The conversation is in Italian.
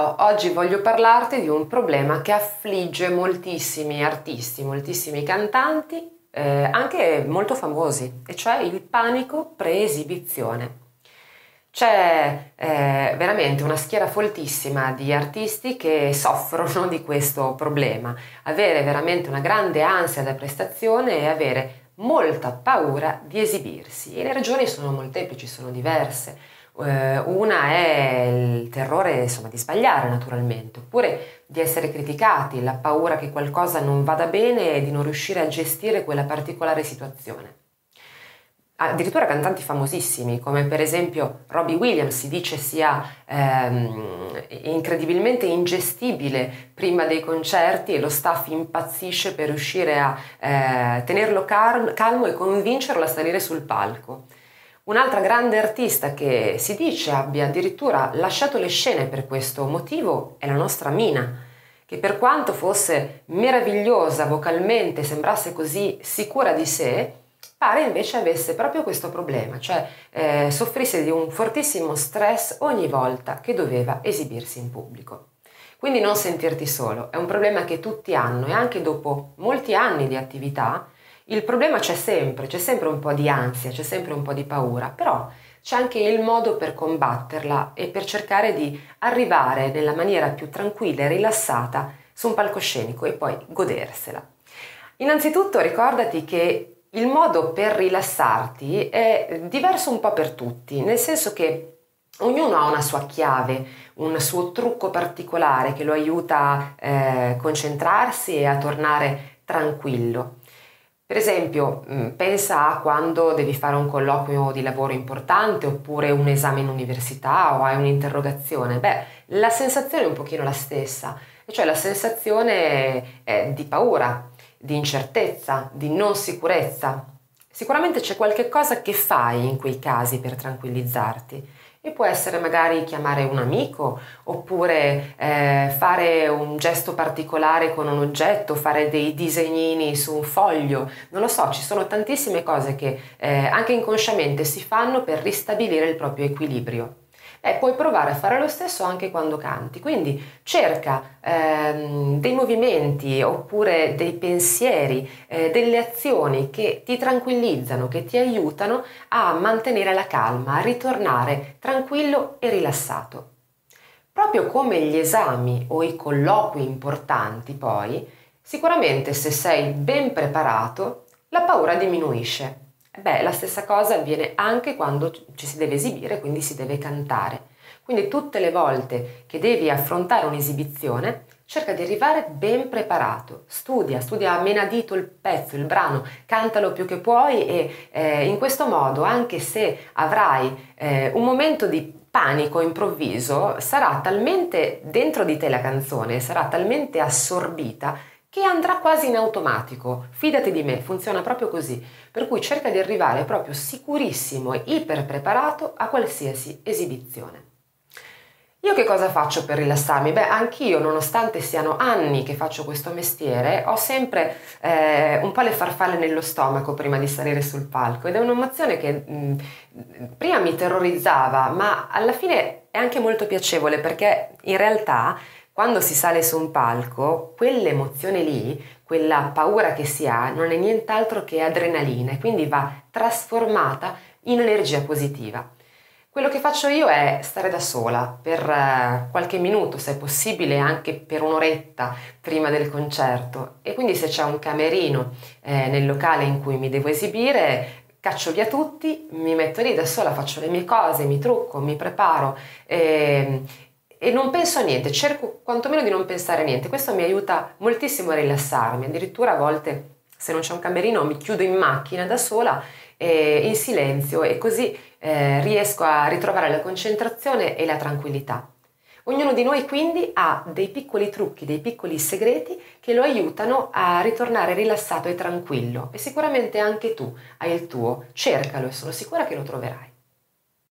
Ciao, oggi voglio parlarti di un problema che affligge moltissimi artisti, moltissimi cantanti, eh, anche molto famosi, e cioè il panico pre-esibizione. C'è eh, veramente una schiera foltissima di artisti che soffrono di questo problema, avere veramente una grande ansia da prestazione e avere molta paura di esibirsi. E le ragioni sono molteplici, sono diverse. Eh, una è il terrore insomma, di sbagliare naturalmente, oppure di essere criticati, la paura che qualcosa non vada bene e di non riuscire a gestire quella particolare situazione. Addirittura cantanti famosissimi, come per esempio Robbie Williams, si dice sia ehm, incredibilmente ingestibile prima dei concerti e lo staff impazzisce per riuscire a eh, tenerlo calmo e convincerlo a salire sul palco. Un'altra grande artista che si dice abbia addirittura lasciato le scene per questo motivo è la nostra Mina, che per quanto fosse meravigliosa vocalmente, sembrasse così sicura di sé, pare invece avesse proprio questo problema, cioè eh, soffrisse di un fortissimo stress ogni volta che doveva esibirsi in pubblico. Quindi non sentirti solo, è un problema che tutti hanno e anche dopo molti anni di attività il problema c'è sempre, c'è sempre un po' di ansia, c'è sempre un po' di paura, però c'è anche il modo per combatterla e per cercare di arrivare nella maniera più tranquilla e rilassata su un palcoscenico e poi godersela. Innanzitutto ricordati che il modo per rilassarti è diverso un po' per tutti, nel senso che ognuno ha una sua chiave, un suo trucco particolare che lo aiuta a eh, concentrarsi e a tornare tranquillo. Per esempio, mm, pensa a quando devi fare un colloquio di lavoro importante oppure un esame in università o hai un'interrogazione. Beh, la sensazione è un pochino la stessa, cioè la sensazione di paura, di incertezza, di non sicurezza. Sicuramente c'è qualche cosa che fai in quei casi per tranquillizzarti e può essere magari chiamare un amico oppure eh, fare un gesto particolare con un oggetto, fare dei disegnini su un foglio, non lo so, ci sono tantissime cose che eh, anche inconsciamente si fanno per ristabilire il proprio equilibrio e puoi provare a fare lo stesso anche quando canti. Quindi cerca ehm, dei movimenti oppure dei pensieri, eh, delle azioni che ti tranquillizzano, che ti aiutano a mantenere la calma, a ritornare tranquillo e rilassato. Proprio come gli esami o i colloqui importanti, poi, sicuramente se sei ben preparato, la paura diminuisce. Beh, la stessa cosa avviene anche quando ci si deve esibire, quindi si deve cantare. Quindi tutte le volte che devi affrontare un'esibizione, cerca di arrivare ben preparato, studia, studia a menadito il pezzo, il brano, cantalo più che puoi e eh, in questo modo, anche se avrai eh, un momento di panico improvviso, sarà talmente dentro di te la canzone, sarà talmente assorbita che andrà quasi in automatico. Fidati di me, funziona proprio così. Per cui cerca di arrivare proprio sicurissimo e iper preparato a qualsiasi esibizione. Io che cosa faccio per rilassarmi? Beh, anch'io, nonostante siano anni che faccio questo mestiere, ho sempre eh, un po' le farfalle nello stomaco prima di salire sul palco ed è un'emozione che mh, mm, prima mi terrorizzava, ma alla fine è anche molto piacevole perché in realtà quando si sale su un palco, quell'emozione lì, quella paura che si ha, non è nient'altro che adrenalina e quindi va trasformata in energia positiva. Quello che faccio io è stare da sola per eh, qualche minuto, se possibile anche per un'oretta prima del concerto e quindi se c'è un camerino eh, nel locale in cui mi devo esibire caccio via tutti, mi metto lì da sola, faccio le mie cose, mi trucco, mi preparo eh, e non penso a niente, cerco quantomeno di non pensare a niente. Questo mi aiuta moltissimo a rilassarmi, addirittura a volte se non c'è un camerino mi chiudo in macchina da sola eh, in silenzio e così eh, riesco a ritrovare la concentrazione e la tranquillità. Ognuno di noi quindi ha dei piccoli trucchi, dei piccoli segreti che lo aiutano a ritornare rilassato e tranquillo e sicuramente anche tu hai il tuo, cercalo e sono sicura che lo troverai.